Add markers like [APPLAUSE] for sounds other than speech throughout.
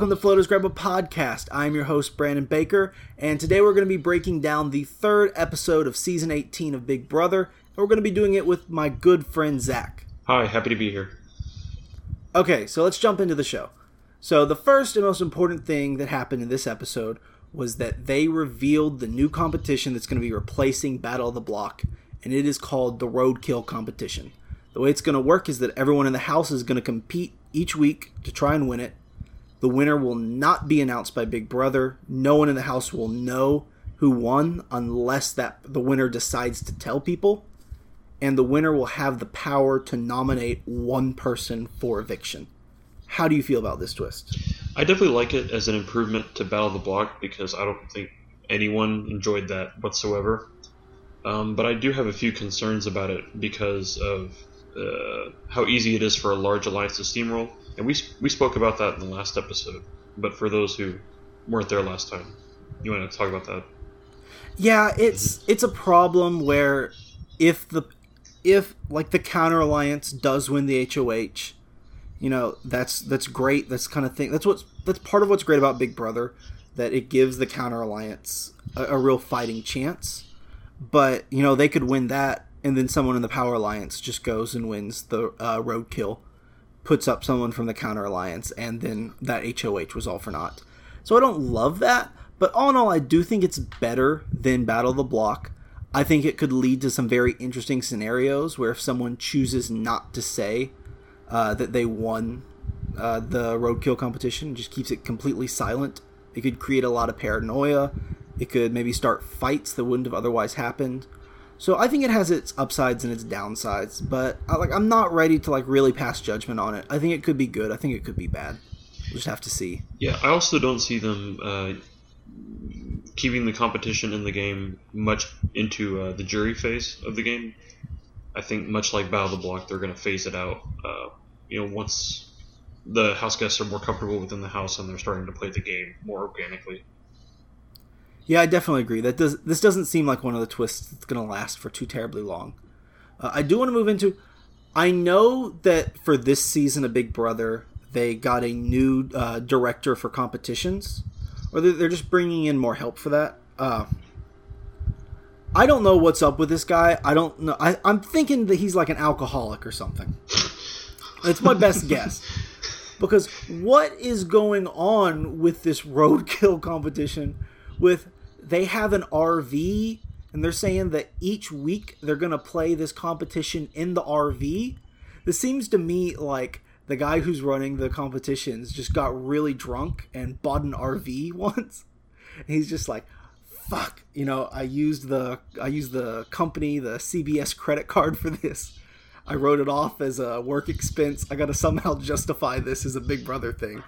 welcome to Floaters Grab a Podcast. I'm your host, Brandon Baker, and today we're going to be breaking down the third episode of season 18 of Big Brother, and we're going to be doing it with my good friend Zach. Hi, happy to be here. Okay, so let's jump into the show. So, the first and most important thing that happened in this episode was that they revealed the new competition that's going to be replacing Battle of the Block, and it is called the Roadkill Competition. The way it's going to work is that everyone in the house is going to compete each week to try and win it, the winner will not be announced by Big Brother. No one in the house will know who won unless that the winner decides to tell people. And the winner will have the power to nominate one person for eviction. How do you feel about this twist? I definitely like it as an improvement to Battle of the Block because I don't think anyone enjoyed that whatsoever. Um, but I do have a few concerns about it because of uh, how easy it is for a large alliance to steamroll and we we spoke about that in the last episode. But for those who weren't there last time, you want to talk about that? Yeah, it's it's a problem where if the if like the counter alliance does win the HOH, you know that's that's great. That's kind of thing. That's what's that's part of what's great about Big Brother that it gives the counter alliance a, a real fighting chance. But you know they could win that, and then someone in the Power Alliance just goes and wins the uh, roadkill puts up someone from the counter alliance, and then that HOH was all for naught. So I don't love that, but all in all, I do think it's better than Battle of the Block. I think it could lead to some very interesting scenarios where if someone chooses not to say uh, that they won uh, the roadkill competition, just keeps it completely silent, it could create a lot of paranoia. It could maybe start fights that wouldn't have otherwise happened. So I think it has its upsides and its downsides, but I, like I'm not ready to like really pass judgment on it. I think it could be good. I think it could be bad. We'll just have to see. Yeah, I also don't see them uh, keeping the competition in the game much into uh, the jury phase of the game. I think much like Battle of the Block, they're going to phase it out. Uh, you know, once the house guests are more comfortable within the house and they're starting to play the game more organically. Yeah, I definitely agree. That does this doesn't seem like one of the twists that's going to last for too terribly long. Uh, I do want to move into. I know that for this season of Big Brother, they got a new uh, director for competitions, or they're, just bringing in more help for that. Uh, I don't know what's up with this guy. I don't know. I, I'm thinking that he's like an alcoholic or something. It's my best guess. Because what is going on with this roadkill competition with they have an RV and they're saying that each week they're going to play this competition in the RV. This seems to me like the guy who's running the competitions just got really drunk and bought an RV [LAUGHS] once. And he's just like, fuck, you know, I used the I used the company, the CBS credit card for this. I wrote it off as a work expense. I got to somehow [LAUGHS] justify this as a Big Brother thing.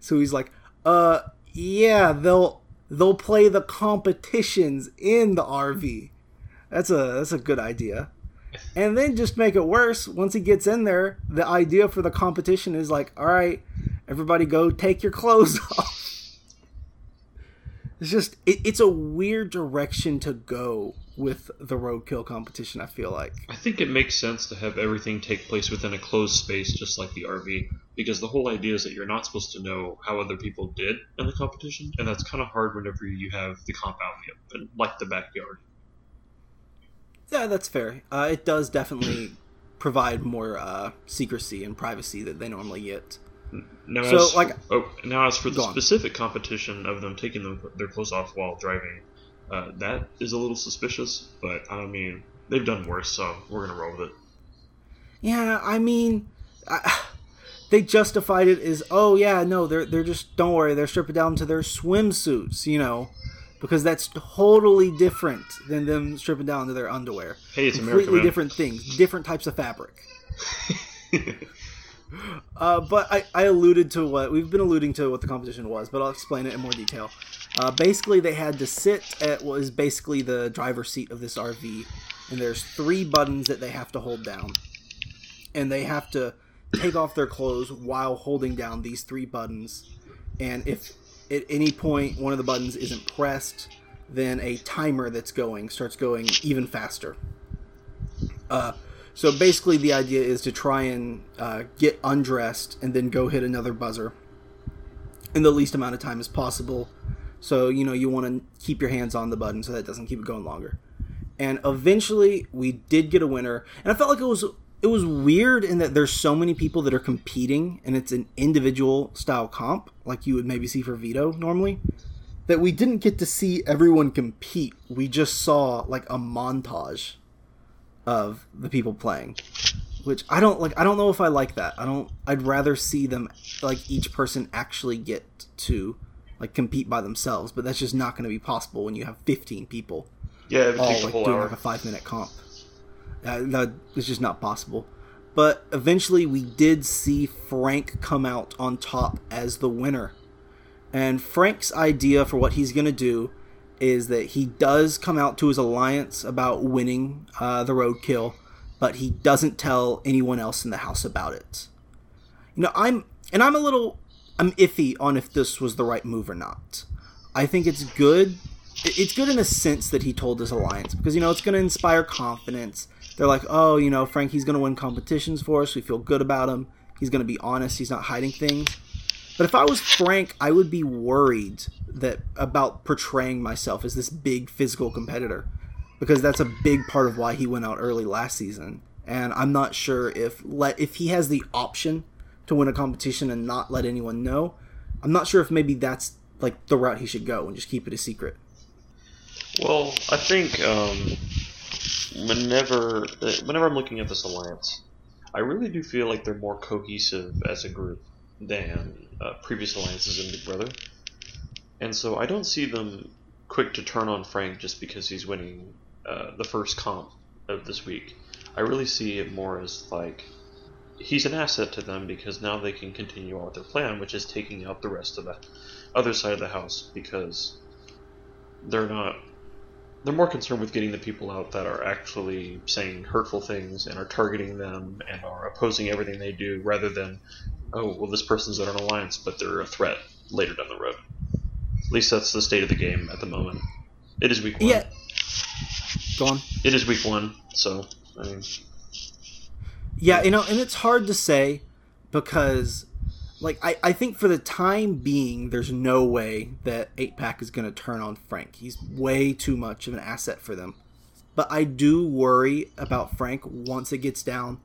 So he's like, "Uh, yeah, they'll they'll play the competitions in the RV. That's a that's a good idea. And then just make it worse. Once he gets in there, the idea for the competition is like, all right, everybody go take your clothes [LAUGHS] off. It's just it, it's a weird direction to go with the roadkill competition. I feel like. I think it makes sense to have everything take place within a closed space, just like the RV, because the whole idea is that you're not supposed to know how other people did in the competition, and that's kind of hard whenever you have the comp out open, like the backyard. Yeah, that's fair. Uh, it does definitely [CLEARS THROAT] provide more uh, secrecy and privacy that they normally get. Now, so, as, like, oh, now as for the specific on. competition of them taking them, their clothes off while driving, uh, that is a little suspicious, but I mean, they've done worse, so we're gonna roll with it. Yeah, I mean, I, they justified it as, oh yeah, no, they're they're just don't worry, they're stripping down to their swimsuits, you know, because that's totally different than them stripping down to their underwear. Hey, it's completely America, different things, different types of fabric. [LAUGHS] uh, but I, I alluded to what we've been alluding to what the competition was, but I'll explain it in more detail. Uh, basically, they had to sit at what is basically the driver's seat of this RV, and there's three buttons that they have to hold down, and they have to take off their clothes while holding down these three buttons. And if at any point one of the buttons isn't pressed, then a timer that's going starts going even faster. Uh, so basically, the idea is to try and uh, get undressed and then go hit another buzzer in the least amount of time as possible. So, you know, you want to keep your hands on the button so that doesn't keep it going longer. And eventually we did get a winner. And I felt like it was it was weird in that there's so many people that are competing and it's an individual style comp like you would maybe see for veto normally that we didn't get to see everyone compete. We just saw like a montage of the people playing which I don't like. I don't know if I like that. I don't. I'd rather see them like each person actually get to like compete by themselves, but that's just not going to be possible when you have 15 people. Yeah, it all like doing hour. like a five minute comp. Uh, that is just not possible. But eventually, we did see Frank come out on top as the winner. And Frank's idea for what he's going to do is that he does come out to his alliance about winning uh, the roadkill but he doesn't tell anyone else in the house about it. You know, I'm and I'm a little I'm iffy on if this was the right move or not. I think it's good. It's good in a sense that he told his alliance because you know it's going to inspire confidence. They're like, oh, you know, Frank, he's going to win competitions for us. We feel good about him. He's going to be honest. He's not hiding things. But if I was Frank, I would be worried that about portraying myself as this big physical competitor because that's a big part of why he went out early last season. And I'm not sure if let if he has the option to win a competition and not let anyone know. I'm not sure if maybe that's like the route he should go and just keep it a secret. Well, I think um, whenever whenever I'm looking at this alliance, I really do feel like they're more cohesive as a group than uh, previous alliances in Big Brother, and so I don't see them quick to turn on Frank just because he's winning uh, the first comp of this week. I really see it more as like he's an asset to them because now they can continue on with their plan, which is taking out the rest of the other side of the house because they're not they're more concerned with getting the people out that are actually saying hurtful things and are targeting them and are opposing everything they do rather than oh well this person's in an alliance but they're a threat later down the road. At least that's the state of the game at the moment. It is week one. Yeah, Go on. It is week one, so I mean. Yeah, you know, and it's hard to say because, like, I, I think for the time being, there's no way that 8 Pack is going to turn on Frank. He's way too much of an asset for them. But I do worry about Frank once it gets down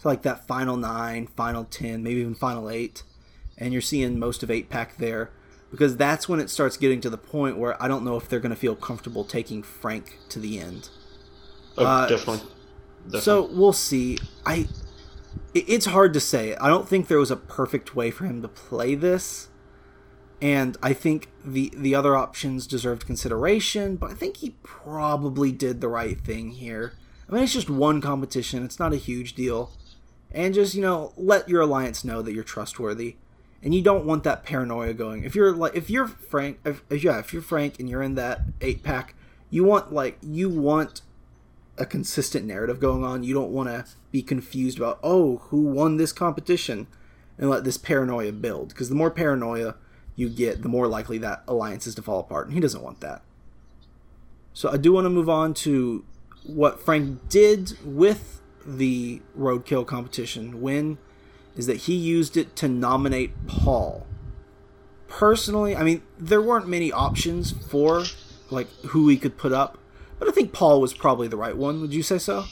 to like that final nine, final 10, maybe even final eight, and you're seeing most of 8 Pack there because that's when it starts getting to the point where I don't know if they're going to feel comfortable taking Frank to the end. Oh, uh, definitely. definitely. So we'll see. I it's hard to say. I don't think there was a perfect way for him to play this, and I think the the other options deserved consideration. But I think he probably did the right thing here. I mean, it's just one competition. It's not a huge deal, and just you know let your alliance know that you're trustworthy and you don't want that paranoia going. If you're like, if you're Frank, if, yeah, if you're Frank and you're in that eight pack, you want like you want a consistent narrative going on. You don't want to be confused about oh who won this competition, and let this paranoia build because the more paranoia you get, the more likely that alliance is to fall apart, and he doesn't want that. So I do want to move on to what Frank did with the roadkill competition when is that he used it to nominate Paul. Personally, I mean, there weren't many options for like who he could put up, but I think Paul was probably the right one. Would you say so?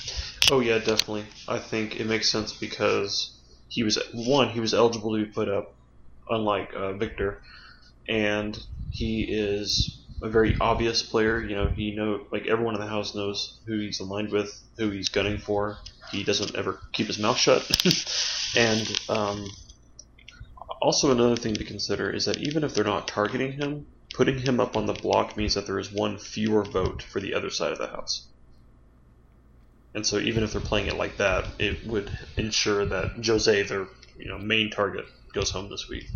Oh yeah, definitely. I think it makes sense because he was one, he was eligible to be put up, unlike uh, Victor, and he is a very obvious player. You know, he know like everyone in the house knows who he's aligned with, who he's gunning for. He doesn't ever keep his mouth shut. [LAUGHS] and um, also another thing to consider is that even if they're not targeting him, putting him up on the block means that there is one fewer vote for the other side of the house. And so even if they're playing it like that, it would ensure that Jose, their you know main target, goes home this week.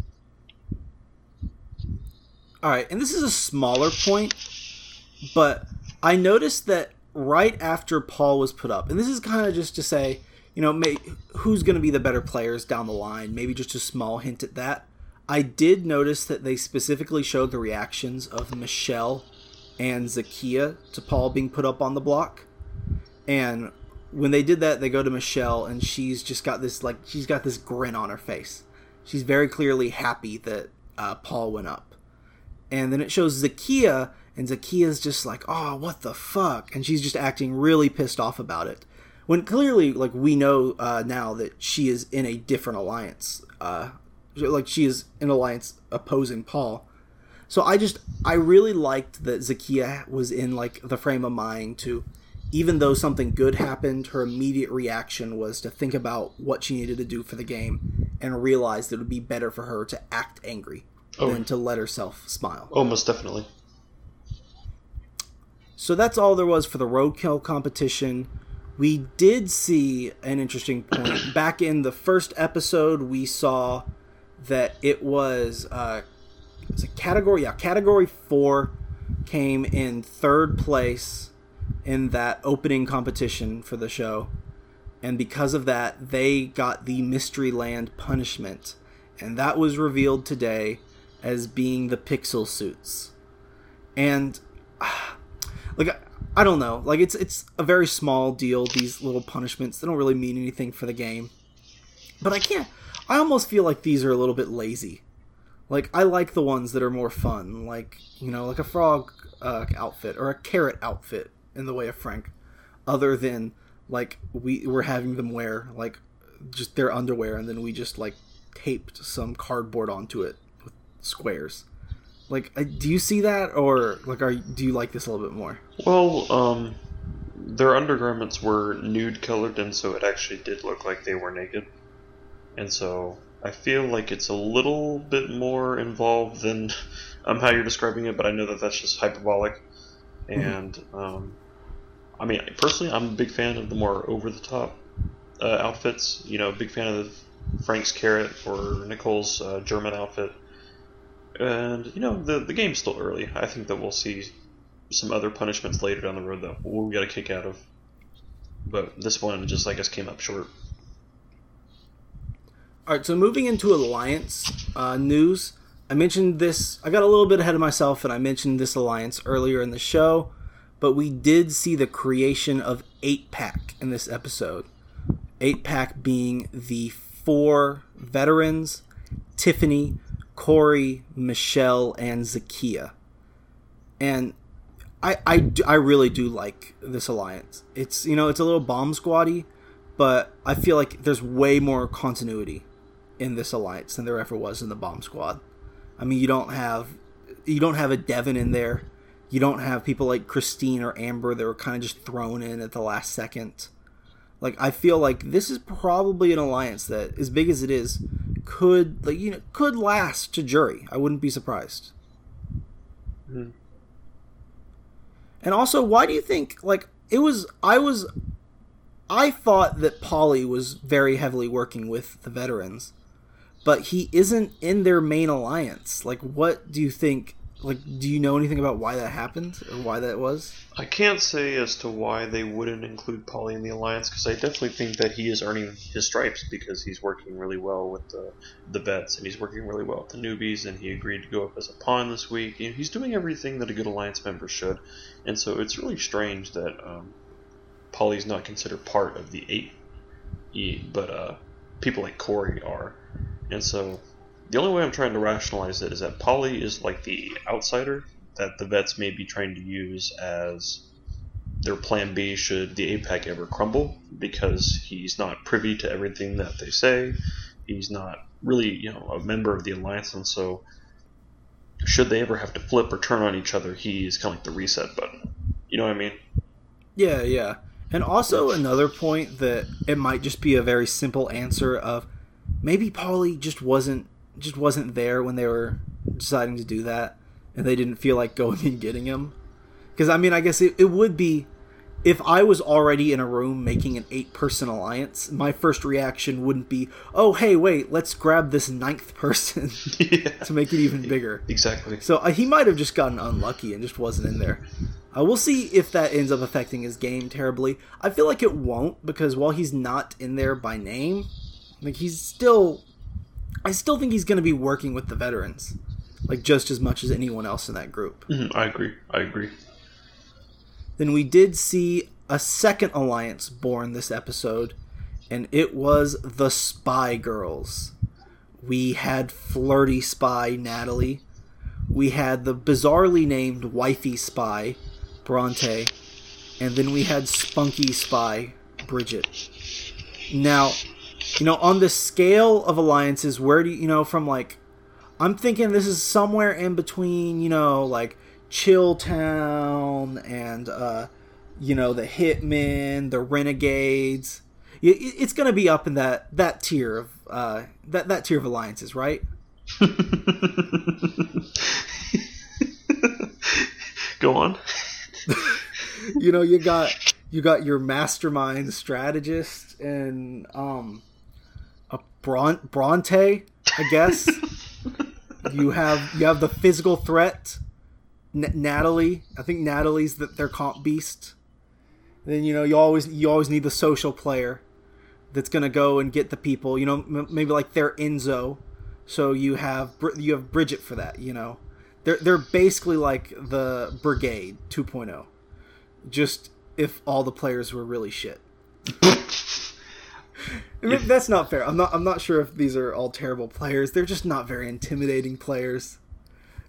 All right, and this is a smaller point, but I noticed that right after Paul was put up, and this is kind of just to say, you know, may, who's going to be the better players down the line. Maybe just a small hint at that. I did notice that they specifically showed the reactions of Michelle and Zakiyah to Paul being put up on the block. And when they did that, they go to Michelle, and she's just got this like she's got this grin on her face. She's very clearly happy that uh, Paul went up. And then it shows Zakiyah, and Zakiyah's just like, oh, what the fuck? And she's just acting really pissed off about it. When clearly, like, we know uh, now that she is in a different alliance. Uh, like, she is in alliance opposing Paul. So I just, I really liked that Zakiyah was in, like, the frame of mind to even though something good happened, her immediate reaction was to think about what she needed to do for the game and realize that it would be better for her to act angry oh. than to let herself smile. Oh, most definitely. So that's all there was for the roadkill competition. We did see an interesting point. Back in the first episode, we saw that it was, uh, it was a category, yeah, category four came in third place in that opening competition for the show. And because of that, they got the Mystery Land punishment. And that was revealed today as being the pixel suits. And [SIGHS] like I don't know, like it's it's a very small deal these little punishments. They don't really mean anything for the game. But I can't I almost feel like these are a little bit lazy. Like I like the ones that are more fun, like, you know, like a frog uh, outfit or a carrot outfit in the way of Frank, other than like we were having them wear like just their underwear, and then we just like taped some cardboard onto it with squares. Like, do you see that, or like, are do you like this a little bit more? Well, um, their undergarments were nude colored, and so it actually did look like they were naked, and so I feel like it's a little bit more involved than [LAUGHS] um, how you're describing it, but I know that that's just hyperbolic. Mm-hmm. And mm-hmm. um, I mean, personally, I'm a big fan of the more over the top uh, outfits. You know, big fan of Frank's carrot or Nicole's uh, German outfit. And you know, the the game's still early. I think that we'll see some other punishments later down the road that we'll get a kick out of. But this one just, I guess, came up short. All right, so moving into alliance uh, news, I mentioned this. I got a little bit ahead of myself, and I mentioned this alliance earlier in the show but we did see the creation of 8 Pack in this episode. 8 Pack being the four veterans Tiffany, Corey, Michelle, and Zakiyah. And I, I, I really do like this alliance. It's you know it's a little bomb squaddy, but I feel like there's way more continuity in this alliance than there ever was in the bomb squad. I mean you don't have you don't have a Devin in there you don't have people like Christine or Amber that were kind of just thrown in at the last second. Like I feel like this is probably an alliance that, as big as it is, could like you know could last to jury. I wouldn't be surprised. Mm-hmm. And also, why do you think like it was? I was, I thought that Paulie was very heavily working with the veterans, but he isn't in their main alliance. Like, what do you think like do you know anything about why that happened or why that was? I can't say as to why they wouldn't include Paulie in the alliance because i definitely think that he is earning his stripes because he's working really well with the the vets and he's working really well with the newbies and he agreed to go up as a pawn this week he's doing everything that a good alliance member should. And so it's really strange that um, Paulie's not considered part of the eight E, but uh, people like Corey are and so the only way I'm trying to rationalize it is that Paulie is like the outsider that the vets may be trying to use as their plan B should the 8 Pack ever crumble because he's not privy to everything that they say. He's not really, you know, a member of the alliance, and so should they ever have to flip or turn on each other, he's kind of like the reset button. You know what I mean? Yeah, yeah. And also another point that it might just be a very simple answer of maybe Paulie just wasn't just wasn't there when they were deciding to do that, and they didn't feel like going [LAUGHS] and getting him. Because I mean, I guess it, it would be if I was already in a room making an eight person alliance, my first reaction wouldn't be, oh, hey, wait, let's grab this ninth [LAUGHS] person yeah. to make it even bigger. Exactly. So uh, he might have just gotten unlucky and just wasn't in there. Uh, we'll see if that ends up affecting his game terribly. I feel like it won't because while he's not in there by name, like he's still I still think he's going to be working with the veterans, like just as much as anyone else in that group. Mm-hmm, I agree. I agree. Then we did see a second alliance born this episode, and it was the Spy Girls. We had flirty spy Natalie. We had the bizarrely named wifey spy Bronte, and then we had spunky spy Bridgette. Now, you know, on the scale of alliances, where do you, you know from like I'm thinking this is somewhere in between, you know, like Chill Town and uh you know, the Hitmen, the Renegades. It's going to be up in that that tier of uh that that tier of alliances, right? [LAUGHS] Go on. [LAUGHS] you know, you got you got your mastermind strategist and um Bron- Bronte, I guess. [LAUGHS] you have you have the physical threat, N- Natalie. I think Natalie's that their comp beast. then you know you always you always need the social player that's gonna go and get the people. You know, m- maybe like their Enzo. So you have you have Bridgette for that. You know, they're they're basically like the Brigade 2.0, just if all the players were really shit. [LAUGHS] That's not fair. I'm not. I'm not sure if these are all terrible players. They're just not very intimidating players.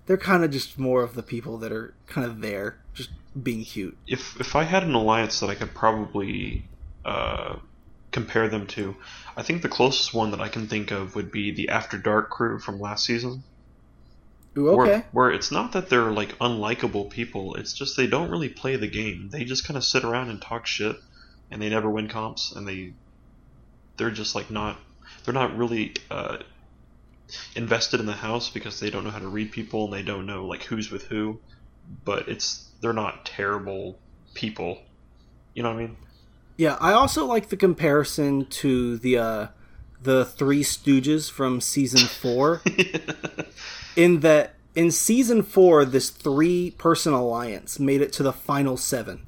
They're kind of just more of the people that are kind of there, just being cute. If if I had an alliance that I could probably uh, compare them to, I think the closest one that I can think of would be the After Dark crew from last season. Ooh, okay. Where, where it's not that they're like unlikable people, it's just they don't really play the game. They just kind of sit around and talk shit, and they never win comps, and they they're just like not they're not really uh, invested in the house because they don't know how to read people and they don't know like who's with who. But it's they're not terrible people. You know what I mean? Yeah, I also like the comparison to the uh, the Three Stooges from season four, [LAUGHS] in that in season four, this three person alliance made it to the final seven,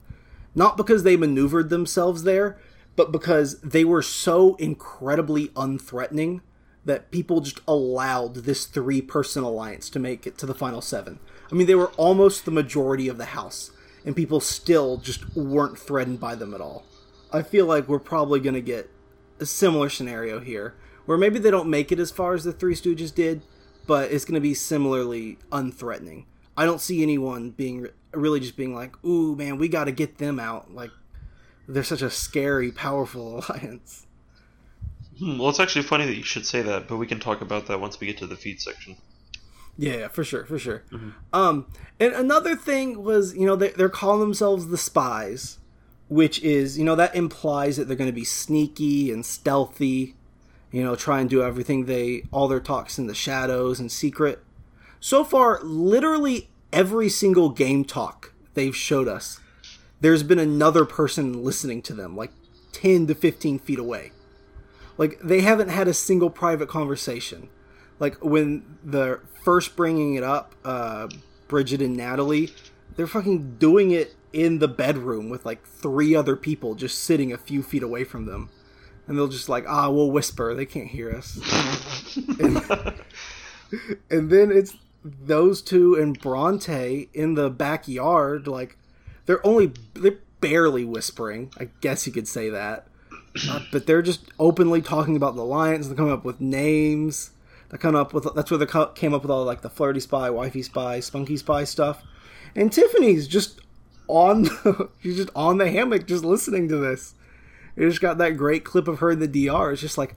not because they maneuvered themselves there, but because they were so incredibly unthreatening that people just allowed this three person alliance to make it to the final seven. I mean, they were almost the majority of the house, and people still just weren't threatened by them at all. I feel like we're probably going to get a similar scenario here, where maybe they don't make it as far as the Three Stooges did, but it's going to be similarly unthreatening. I don't see anyone being really just being like, "Ooh, man, we got to get them out." Like they're such a scary, powerful [LAUGHS] alliance. Hmm, well, it's actually funny that you should say that, but we can talk about that once we get to the feed section. Yeah, for sure, for sure. Mm-hmm. Um, and another thing was, you know, they, they're calling themselves the spies, which is, you know, that implies that they're going to be sneaky and stealthy, you know, try and do everything they, all their talks in the shadows and secret. So far, literally every single game talk they've showed us there's been another person listening to them, like 10 to 15 feet away. Like, they haven't had a single private conversation. Like, when they're first bringing it up, uh, Bridgette and Natalie, they're fucking doing it in the bedroom with like three other people just sitting a few feet away from them. And they'll just like, ah, we'll whisper. They can't hear us. [LAUGHS] and, and then it's those two and Bronte in the backyard, like they're only they're barely whispering. I guess you could say that, uh, but they're just openly talking about the alliance. They're coming up with names. They come up with that's where they came up with all like the flirty spy, wifey spy, spunky spy stuff. And Tiffany's just on the, [LAUGHS] she's just on the hammock, just listening to this. It just got that great clip of her in the DR. It's just like,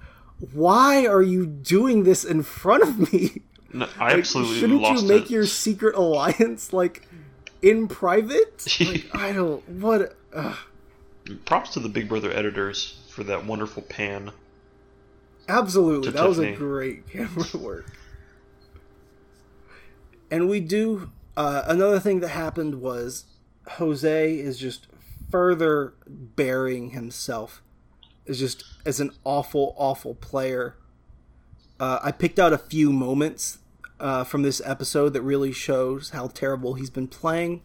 why are you doing this in front of me? No, I absolutely like, shouldn't you make it. your secret alliance like in private. [LAUGHS] Like, I don't what. Uh. Props to the Big Brother editors for that wonderful pan. Absolutely, that Tiffany. was a great [LAUGHS] camera work. And we do uh, another thing that happened was Jose is just further burying himself is just as an awful, awful player. Uh, I picked out a few moments uh, from this episode that really shows how terrible he's been playing.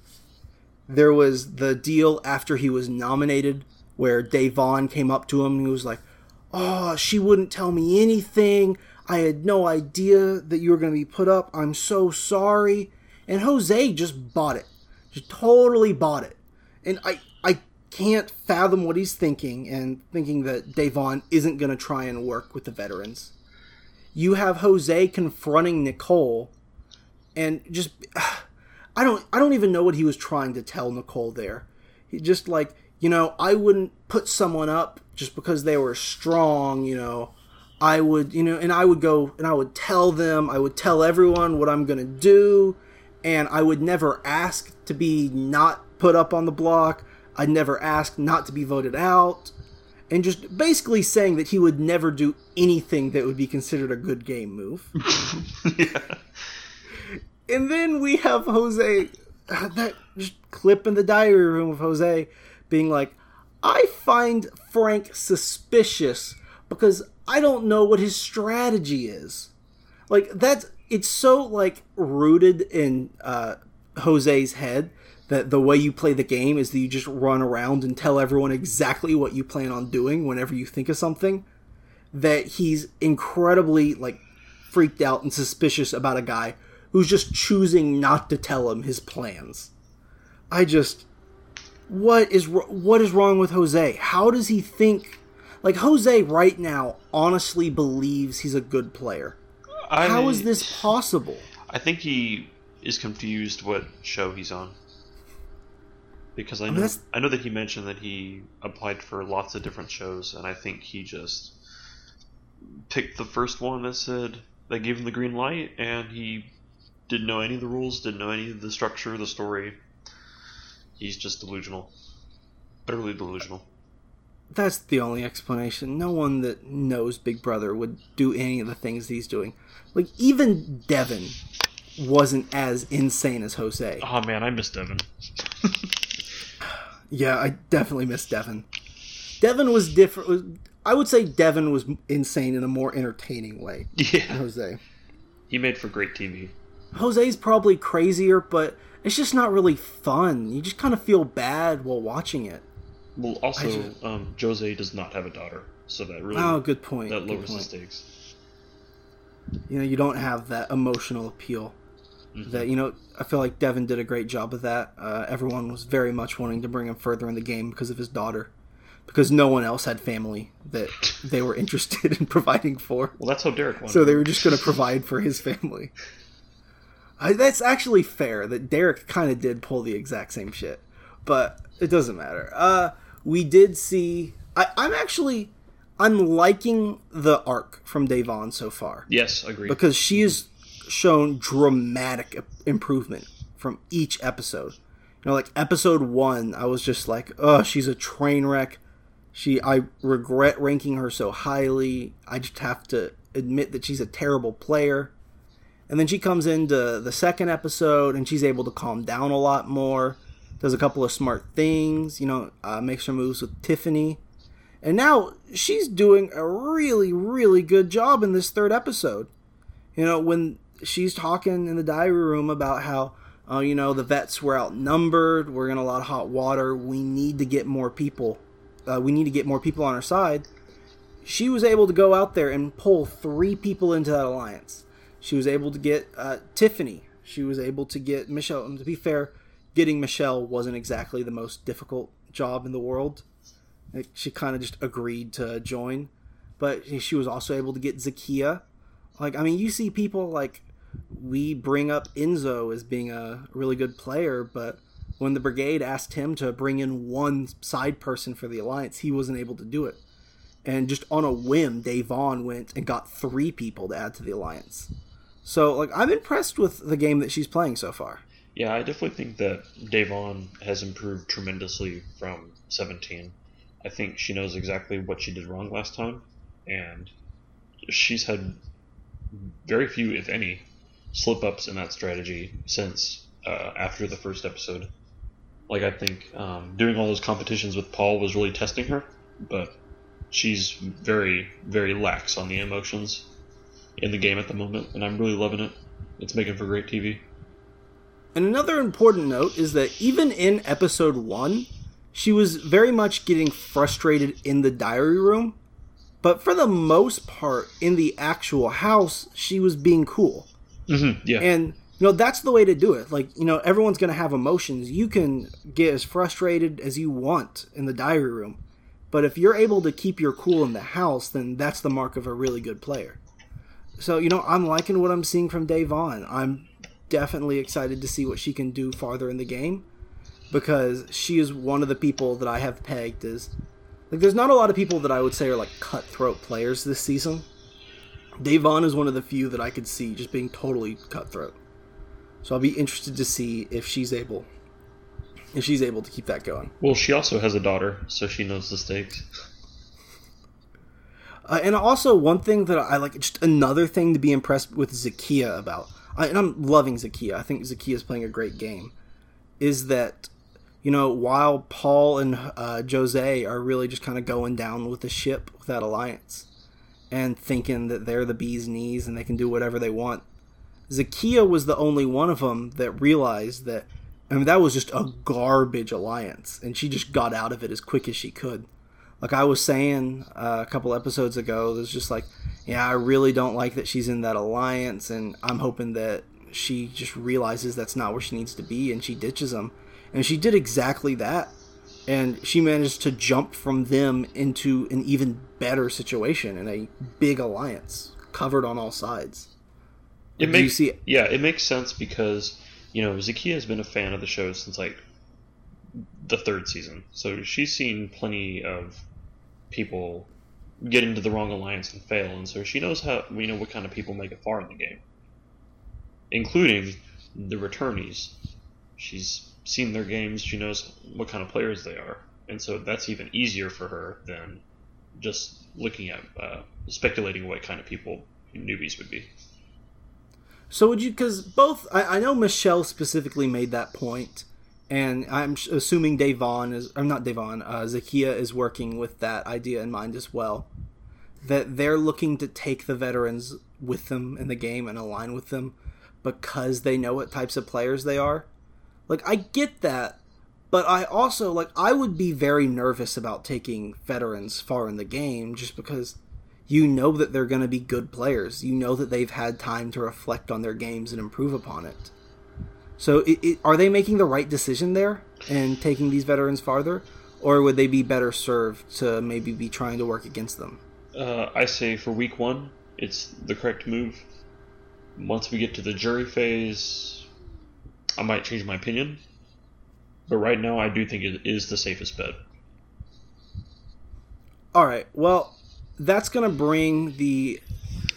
There was the deal after he was nominated where Da'Vonne came up to him and he was like, Oh, she wouldn't tell me anything. I had no idea that you were going to be put up. I'm so sorry. And Jose just bought it. Just totally bought it. And I, I can't fathom what he's thinking and thinking that Da'Vonne isn't going to try and work with the veterans you have Jose confronting Nicole and just [SIGHS] I don't I don't even know what he was trying to tell Nicole there. He just like, you know, I wouldn't put someone up just because they were strong, you know. I would, you know, and I would go and I would tell them, I would tell everyone what I'm to do, and I would never ask to be not put up on the block. I'd never ask not to be voted out. And just basically saying that he would never do anything that would be considered a good game move. [LAUGHS] yeah. And then we have Jose, uh, that just clip in the diary room of Jose being like, I find Frank suspicious because I don't know what his strategy is. Like that's it's so like rooted in uh, Jose's head that the way you play the game is that you just run around and tell everyone exactly what you plan on doing whenever you think of something. That he's incredibly like freaked out and suspicious about a guy who's just choosing not to tell him his plans. I just what is what is wrong with Jose? How does he think like Jose right now honestly believes he's a good player. I How is this possible? I think he is confused what show he's on. Because I know I, mean, I know that he mentioned that he applied for lots of different shows, and I think he just picked the first one that said that gave him the green light, and he didn't know any of the rules, didn't know any of the structure, of the story. He's just delusional, utterly delusional that's the only explanation. No one that knows Big Brother would do any of the things he's doing. Like even Devin wasn't as insane as Jose. Oh man, I miss Devin. [LAUGHS] yeah, I definitely miss Devin. Devin was different. I would say Devin was insane in a more entertaining way. [LAUGHS] Yeah, Jose. He made for great TV. Jose's probably crazier, but it's just not really fun. You just kind of feel bad while watching it. Well, also, just... um, Jose does not have a daughter, so that really oh, good point. That lowers the stakes. You know, you don't have that emotional appeal. Mm-hmm. That you know, I feel like Devin did a great job of that. Uh, everyone was very much wanting to bring him further in the game because of his daughter, because no one else had family that they were interested in [LAUGHS] providing for. Well, that's how Derrick wanted. So they were just going to provide for his family. I, that's actually fair. That Derrick kind of did pull the exact same shit, but it doesn't matter. Uh, we did see. I, I'm actually I'm liking the arc from Da'Vonne so far. Yes, agree. Because she has shown dramatic improvement from each episode. You know, like episode one, I was just like, oh, she's a train wreck. She, I regret ranking her so highly. I just have to admit that she's a terrible player. And then she comes into the second episode and she's able to calm down a lot more does a couple of smart things, you know, uh, makes her moves with Tiffany. And now she's doing a really, really good job in this third episode. You know, when she's talking in the diary room about how, uh, you know, the vets were outnumbered, we're in a lot of hot water, we need to get more people. Uh, we need to get more people on our side. She was able to go out there and pull three people into that alliance. She was able to get uh, Tiffany. She was able to get Michelle. And to be fair, getting Michelle wasn't exactly the most difficult job in the world. She kind of just agreed to join, but she was also able to get Zakiyah. Like, I mean, you see people like we bring up Enzo as being a really good player, but when the brigade asked him to bring in one side person for the alliance, he wasn't able to do it. And just on a whim, Da'Vonne went and got three people to add to the alliance. So, like, I'm impressed with the game that she's playing so far. Yeah, I definitely think that Da'Vonne has improved tremendously from 17. I think she knows exactly what she did wrong last time, and she's had very few, if any, slip ups in that strategy since uh, after the first episode. Like, I think um, doing all those competitions with Paul was really testing her, but she's very, very lax on the emotions in the game at the moment, and I'm really loving it. It's making for great TV. And another important note is that even in episode one, she was very much getting frustrated in the diary room, but for the most part, in the actual house, she was being cool. Mm-hmm, yeah. And you know that's the way to do it. Like you know, everyone's gonna have emotions. You can get as frustrated as you want in the diary room, but if you're able to keep your cool in the house, then that's the mark of a really good player. So you know, I'm liking what I'm seeing from Da'Vonne. I'm definitely excited to see what she can do farther in the game because she is one of the people that I have pegged as like. There's not a lot of people that I would say are like cutthroat players this season. Da'Vonne is one of the few that I could see just being totally cutthroat. So I'll be interested to see if she's able if she's able to keep that going. Well, she also has a daughter, so she knows the stakes. Uh, and also, one thing that I like, just another thing to be impressed with Zakiyah about, I, and I'm loving Zakiyah. I think Zakiyah is playing a great game. Is that you know while Paul and uh, Jose are really just kind of going down with the ship with that alliance, and thinking that they're the bee's knees and they can do whatever they want. Zakiyah was the only one of them that realized that. I mean, that was just a garbage alliance, and she just got out of it as quick as she could like I was saying uh, a couple episodes ago, there's just like, yeah, I really don't like that she's in that alliance, and I'm hoping that she just realizes that's not where she needs to be, and she ditches them, and she did exactly that, and she managed to jump from them into an even better situation in a big alliance, covered on all sides. It makes see it? yeah, it makes sense because you know Zakiyah has been a fan of the show since like the third season, so she's seen plenty of people get into the wrong alliance and fail, and so she knows how we know what kind of people make it far in the game, including the returnees. She's seen their games. She knows what kind of players they are, and so that's even easier for her than just looking at uh, speculating what kind of people newbies would be. So would you? Because both, I, I know Michelle specifically made that point and I'm assuming Da'Vonne is, I'm not Da'Vonne, uh, Zakiyah is working with that idea in mind as well. That they're looking to take the veterans with them in the game and align with them because they know what types of players they are. Like, I get that, but I also, like, I would be very nervous about taking veterans far in the game just because you know that they're going to be good players. You know that they've had time to reflect on their games and improve upon it. So, it, it, are they making the right decision there and taking these veterans farther, or would they be better served to maybe be trying to work against them? Uh, I say for week one, it's the correct move. Once we get to the jury phase, I might change my opinion. But right now, I do think it is the safest bet. All right. Well, that's going to bring the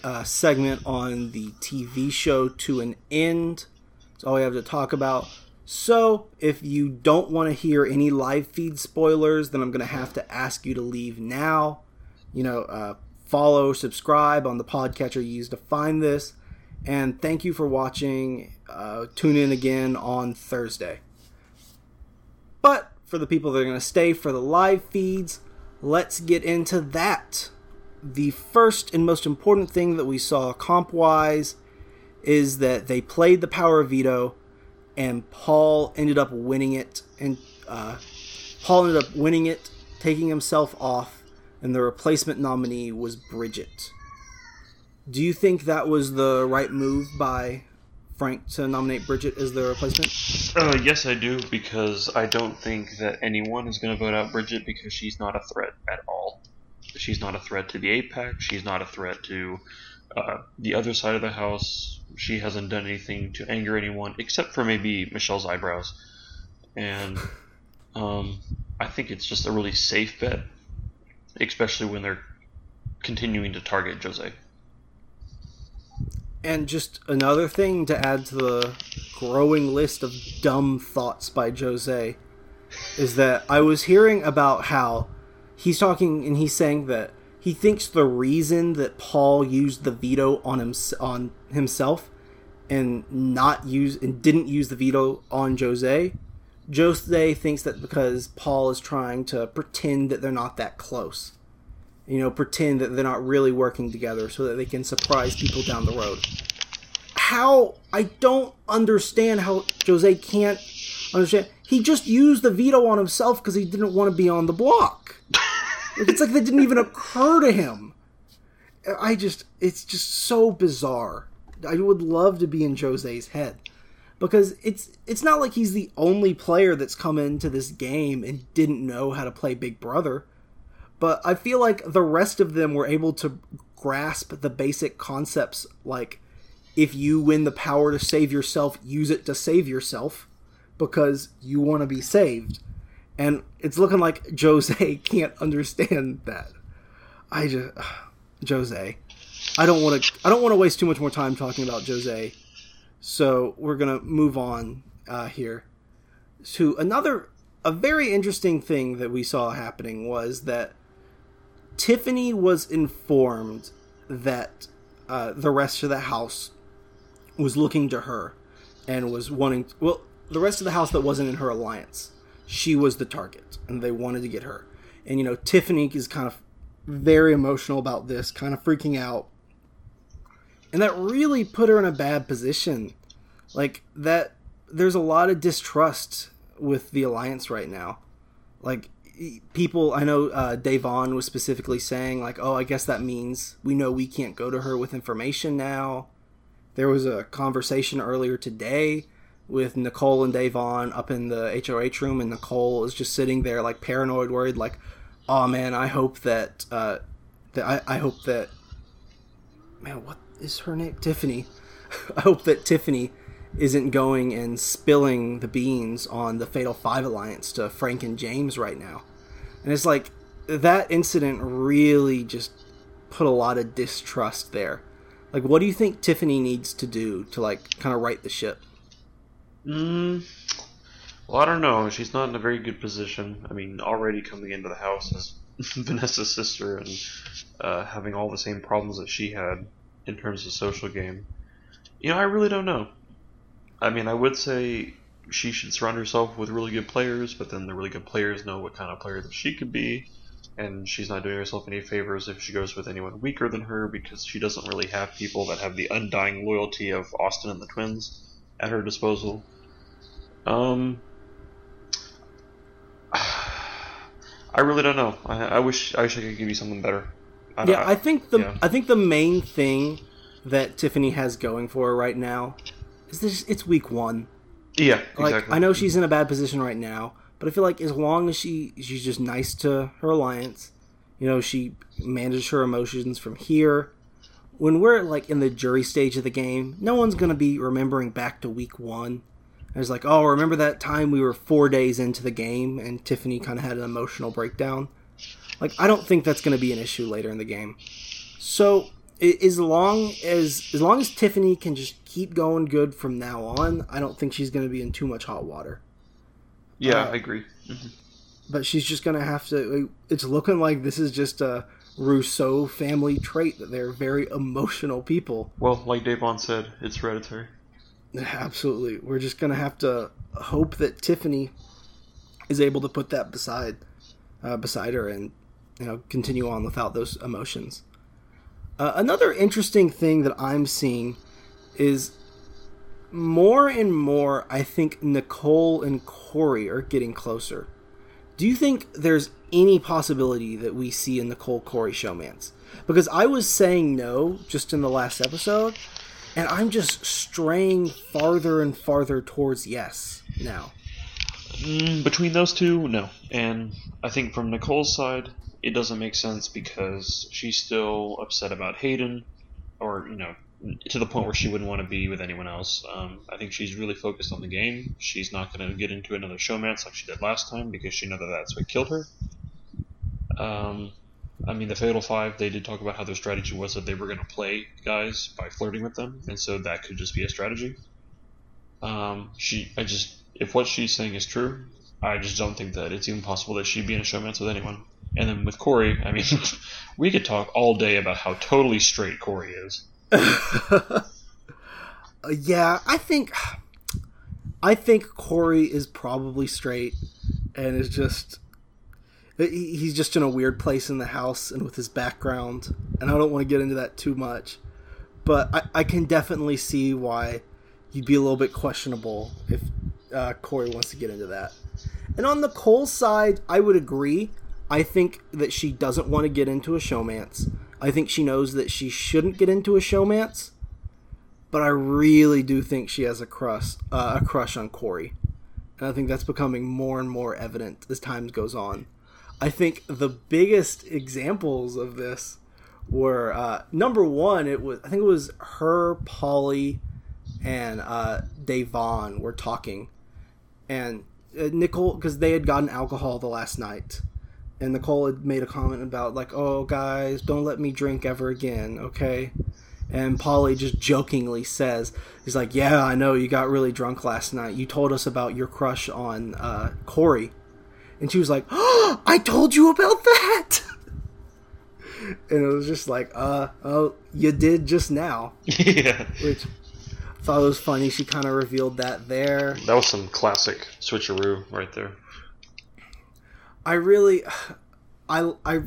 uh, segment on the TV show to an end. That's all we have to talk about. So, if you don't want to hear any live feed spoilers, then I'm going to have to ask you to leave now. You know, uh, follow, subscribe on the podcatcher you use to find this. And thank you for watching. Uh, tune in again on Thursday. But for the people that are going to stay for the live feeds, let's get into that. The first and most important thing that we saw comp wise is that they played the power of veto, and Paul ended up winning it, and uh, Paul ended up winning it, taking himself off, and the replacement nominee was Bridgette. Do you think that was the right move by Frank to nominate Bridgette as the replacement? Uh, yes, I do, because I don't think that anyone is going to vote out Bridgette because she's not a threat at all. She's not a threat to the 8 Pack. She's not a threat to uh, the other side of the house, she hasn't done anything to anger anyone except for maybe Michelle's eyebrows. And um, I think it's just a really safe bet, especially when they're continuing to target Jose. And just another thing to add to the growing list of dumb thoughts by Jose is that I was hearing about how he's talking and he's saying that he thinks the reason that Paul used the veto on him on himself and not use and didn't use the veto on Jose, Jose thinks that because Paul is trying to pretend that they're not that close. You know, pretend that they're not really working together so that they can surprise people down the road. How I don't understand how Jose can't understand. He just used the veto on himself because he didn't want to be on the block. It's like that didn't even occur to him. I just, it's just so bizarre. I would love to be in Jose's head because it's it's not like he's the only player that's come into this game and didn't know how to play Big Brother. But I feel like the rest of them were able to grasp the basic concepts like if you win the power to save yourself, use it to save yourself because you want to be saved. And it's looking like [LAUGHS] Jose can't understand that. I just [SIGHS] Jose. I don't want to I don't want to waste too much more time talking about Jose. So we're going to move on uh, here to another a very interesting thing that we saw happening was that Tiffany was informed that uh, the rest of the house was looking to her and was wanting to, well the rest of the house that wasn't in her alliance she was the target and they wanted to get her. And you know tiffany is kind of very emotional about this kind of freaking out. And that really put her in a bad position. Like that there's a lot of distrust with the alliance right now. Like people i know uh, Da'Vonne was specifically saying like oh i guess that means we know we can't go to her with information now. There was a conversation earlier today with nicole and Da'Vonne up in the hoh room and nicole is just sitting there like paranoid worried like oh man i hope that uh that i, I hope that man what is her name? Tiffany. [LAUGHS] I hope that tiffany isn't going and spilling the beans on the Fatal Five Alliance to Frank and James right now. And it's like that incident really just put a lot of distrust there. Like, what do you think Tiffany needs to do to like kind of right the ship? Mm, well, I don't know. She's not in a very good position. I mean, already coming into the house as [LAUGHS] Vanessa's sister and uh, having all the same problems that she had in terms of social game. You know, I really don't know. I mean, I would say she should surround herself with really good players, but then the really good players know what kind of player that she could be, and she's not doing herself any favors if she goes with anyone weaker than her because she doesn't really have people that have the undying loyalty of Austin and the twins at her disposal. Um, [SIGHS] I really don't know. I, I wish I wish I could give you something better. I, yeah, I think the yeah. I think the main thing that Tiffany has going for her right now this it's week one. Yeah, like exactly. I know she's mm-hmm. in a bad position right now, but I feel like as long as she she's just nice to her alliance, you know, she manages her emotions from here. When we're like in the jury stage of the game, no one's gonna be remembering back to week one. It's like, oh, remember that time we were four days into the game and Tiffany kind of had an emotional breakdown? Like, I don't think that's going to be an issue later in the game. So, as long as as long as Tiffany can just keep going good from now on, I don't think she's going to be in too much hot water. Yeah, uh, I agree. Mm-hmm. But she's just going to have to. It's looking like this is just a Rousseau family trait that they're very emotional people. Well, like Da'Vonne said, it's hereditary. [LAUGHS] Absolutely. We're just going to have to hope that Tiffany is able to put that beside uh, beside her and you know continue on without those emotions. Uh, another interesting thing that I'm seeing is more and more, I think Nicole and Corey are getting closer. Do you think there's any possibility that we see a Nicole Corey showmance? Because I was saying no just in the last episode, and I'm just straying farther and farther towards yes now. Mm, between those two, no. And I think from Nicole's side, it doesn't make sense because she's still upset about Hayden, or, you know, to the point where she wouldn't want to be with anyone else. Um, I think she's really focused on the game. She's not going to get into another showmance like she did last time because she knows that that's what killed her. Um, I mean, the Fatal Five, they did talk about how their strategy was that they were going to play guys by flirting with them, and so that could just be a strategy. Um, she, I just, if what she's saying is true, I just don't think that it's even possible that she'd be in a showmance with anyone. And then with Corey, I mean, [LAUGHS] we could talk all day about how totally straight Corey is. [LAUGHS] yeah, I think I think Corey is probably straight and is just he's just in a weird place in the house and with his background and I don't want to get into that too much. But I, I can definitely see why you'd be a little bit questionable if uh, Corey wants to get into that. And on the Cole side, I would agree. I think that she doesn't want to get into a showmance. I think she knows that she shouldn't get into a showmance, but I really do think she has a crush, uh, a crush on Corey, and I think that's becoming more and more evident as time goes on. I think the biggest examples of this were uh, number one, it was I think it was her, Paulie, and uh, Da'Vonne were talking, and uh, Nicole because they had gotten alcohol the last night, and Nicole had made a comment about like, "Oh, guys, don't let me drink ever again, okay?" And Paulie just jokingly says, "He's like, yeah, I know you got really drunk last night. You told us about your crush on uh, Corey." And she was like, oh, I told you about that. [LAUGHS] and it was just like, uh, oh, you did just now. [LAUGHS] yeah. Which I thought was funny. She kind of revealed that there. That was some classic switcheroo right there. I really, I, I,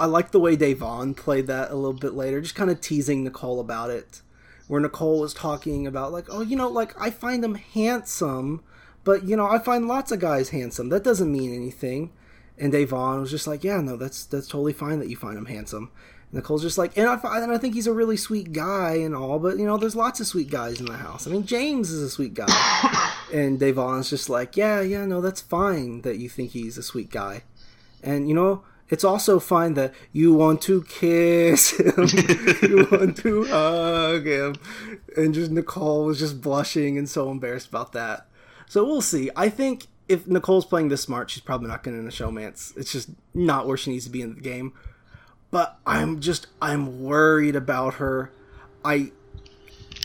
I like the way Da'Vonne played that a little bit later, just kind of teasing Nicole about it. Where Nicole was talking about, like, oh, you know, like, I find him handsome, but you know, I find lots of guys handsome. That doesn't mean anything. And Da'Vonne was just like, yeah, no, that's that's totally fine that you find him handsome. Nicole's just like, and I, and I think he's a really sweet guy and all, but you know, there's lots of sweet guys in the house. I mean, James is a sweet guy. [LAUGHS] and Da'Vonne's just like, yeah, yeah, no, that's fine that you think he's a sweet guy. And you know, it's also fine that you want to kiss him, [LAUGHS] you want to hug him, and just Nicole was just blushing and so embarrassed about that. So we'll see. I think if Nicole's playing this smart, she's probably not going to showmance. It's just not where she needs to be in the game. But I'm just I'm worried about her. I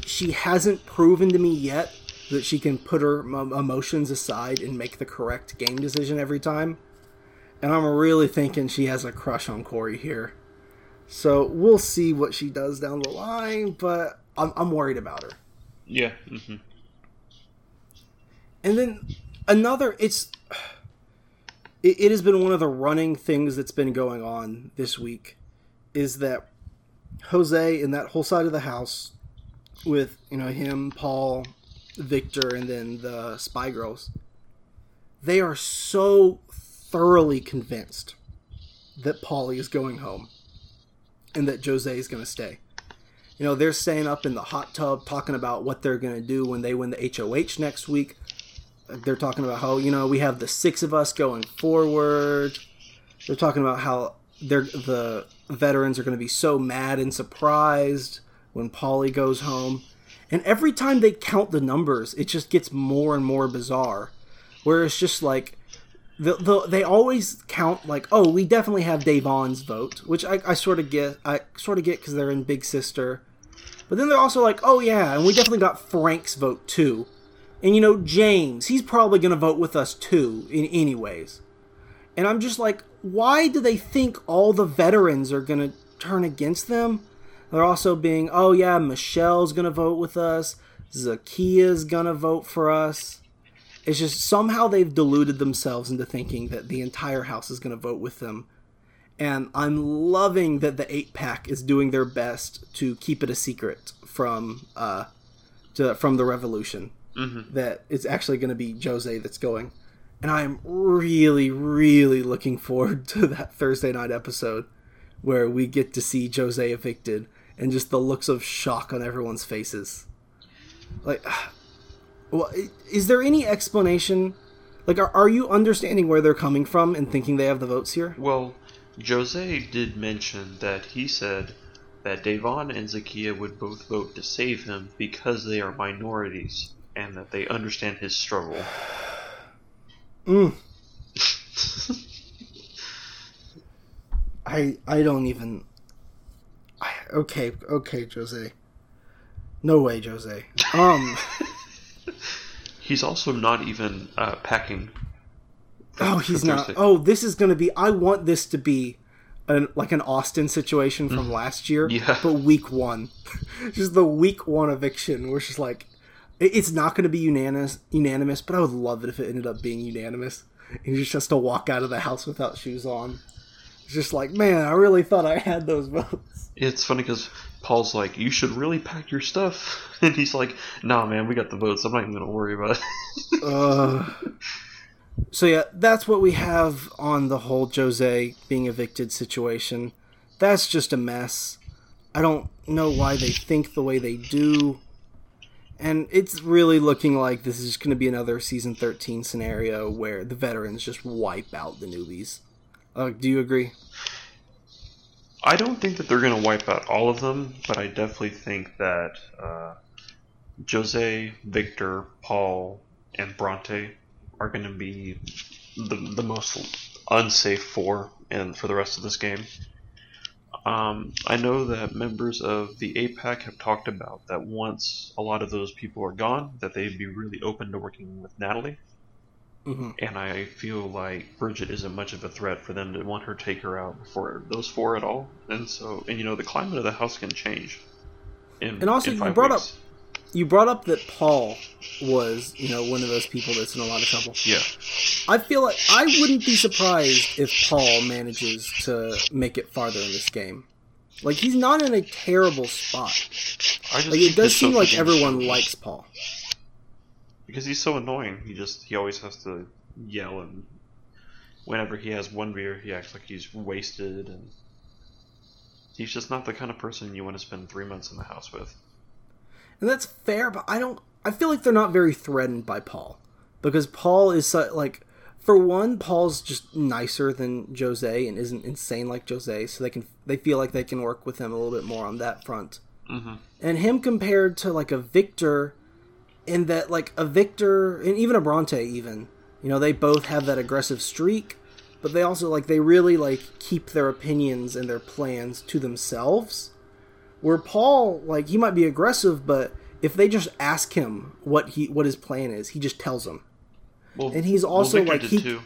she hasn't proven to me yet that she can put her emotions aside and make the correct game decision every time. And I'm really thinking she has a crush on Corey here. So we'll see what she does down the line, but I'm, I'm worried about her. Yeah. Mm-hmm. And then another, it's it, it has been one of the running things that's been going on this week, is that Jose in that whole side of the house with you know him, Paul, Victor, and then the spy girls. They are so thoroughly convinced that Paulie is going home and that Jose is going to stay. You know, they're staying up in the hot tub talking about what they're going to do when they win the HOH next week they're talking about how you know we have the six of us going forward. They're talking about how they're the veterans are going to be so mad and surprised when Paulie goes home. And every time they count the numbers, it just gets more and more bizarre. Where it's just like, the, the, they always count like, oh, we definitely have Da'Vonne's vote, which I, I sort of get. I sort of get because they're in Big Sister. But then they're also like, oh yeah, and we definitely got Frank's vote too. And you know, James, he's probably going to vote with us too, in anyways. And I'm just like, why do they think all the veterans are going to turn against them? They're also being, oh yeah, Michelle's going to vote with us. Zakiyah's going to vote for us. It's just somehow they've deluded themselves into thinking that the entire house is going to vote with them. And I'm loving that the 8 Pack is doing their best to keep it a secret from uh, to, from the revolution mm-hmm. that it's actually going to be Jose that's going. And I'm really, really looking forward to that Thursday night episode where we get to see Jose evicted and just the looks of shock on everyone's faces. Like, well, is there any explanation? Like, are, are you understanding where they're coming from and thinking they have the votes here? Well, Jose did mention that he said that Da'Vonne and Zakiyah would both vote to save him because they are minorities and that they understand his struggle. Mm. [LAUGHS] I I don't even. I, okay, okay, Jose. No way, Jose. Um. [LAUGHS] he's also not even uh, packing. Oh, he's not. Oh, this is going to be. I want this to be an, like an Austin situation from mm. last year, yeah. but week one, [LAUGHS] just the week one eviction, where she's like, it's not going to be unanimous, unanimous, but I would love it if it ended up being unanimous. And he just has to walk out of the house without shoes on. It's just like, man, I really thought I had those votes. It's funny because Paul's like, you should really pack your stuff, [LAUGHS] and he's like, nah, man, we got the votes. I'm not even going to worry about it. [LAUGHS] uh, so yeah, that's what we have on the whole Jose being evicted situation. That's just a mess. I don't know why they think the way they do and it's really looking like this is just going to be another season 13 scenario where the veterans just wipe out the newbies. Uh, do you agree? I don't think that they're going to wipe out all of them, but I definitely think that uh, Jose, Victor, Paul, and Bronte are going to be the, the most unsafe four and for the rest of this game. Um, I know that members of the 8 Pack have talked about that once a lot of those people are gone, that they'd be really open to working with Natalie. Mm-hmm. And I feel like Bridgette isn't much of a threat for them to want her to take her out before those four at all. And so, and you know, the climate of the house can change. In, And also, you brought weeks. You brought up that Paul was, you know, one of those people that's in a lot of trouble. Yeah. I feel like I wouldn't be surprised if Paul manages to make it farther in this game. Like he's not in a terrible spot. I just Like it does seem like everyone likes Paul. because he's so annoying. He just he always has to yell and whenever he has one beer, he acts like he's wasted and he's just not the kind of person you want to spend three months in the house with. And that's fair, but I don't. I feel like they're not very threatened by Paul because Paul is so, like, for one, Paul's just nicer than Jose and isn't insane like Jose, so they can they feel like they can work with him a little bit more on that front. Mm-hmm. And him compared to like a Victor, in that like a Victor and even a Bronte, even you know they both have that aggressive streak, but they also like they really like keep their opinions and their plans to themselves. Where Paul, like, he might be aggressive, but if they just ask him what he what his plan is, he just tells them. Well, And he's also, Victor like, he- too.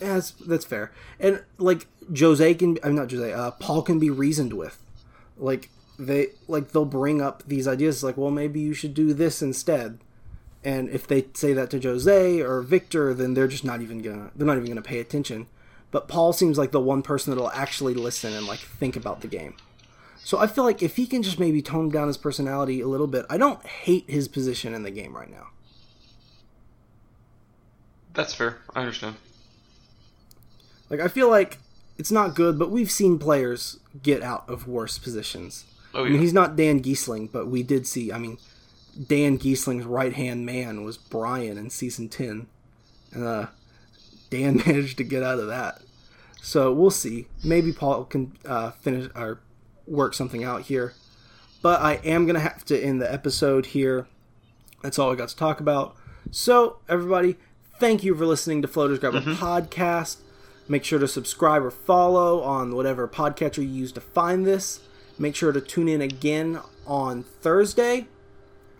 Yeah, that's that's fair. And like Jose can, I'm not Jose. Uh, Paul can be reasoned with. Like they like they'll bring up these ideas like, well, maybe you should do this instead. And if they say that to Jose or Victor, then they're just not even gonna they're not even gonna pay attention. But Paul seems like the one person that'll actually listen and like think about the game. So I feel like if he can just maybe tone down his personality a little bit, I don't hate his position in the game right now. That's fair. I understand. Like I feel like it's not good, but we've seen players get out of worse positions. Oh I mean, he's not Dan Gheesling, but we did see. I mean, Dan Gheesling's right hand man was Brian in season ten, and uh, Dan [LAUGHS] managed to get out of that. So we'll see. Maybe Paul can uh, finish or work something out here. But I am gonna have to end the episode here. That's all I got to talk about. So everybody, thank you for listening to Floaters Grabber mm-hmm. podcast. Make sure to subscribe or follow on whatever podcatcher you use to find this. Make sure to tune in again on Thursday.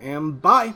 And bye.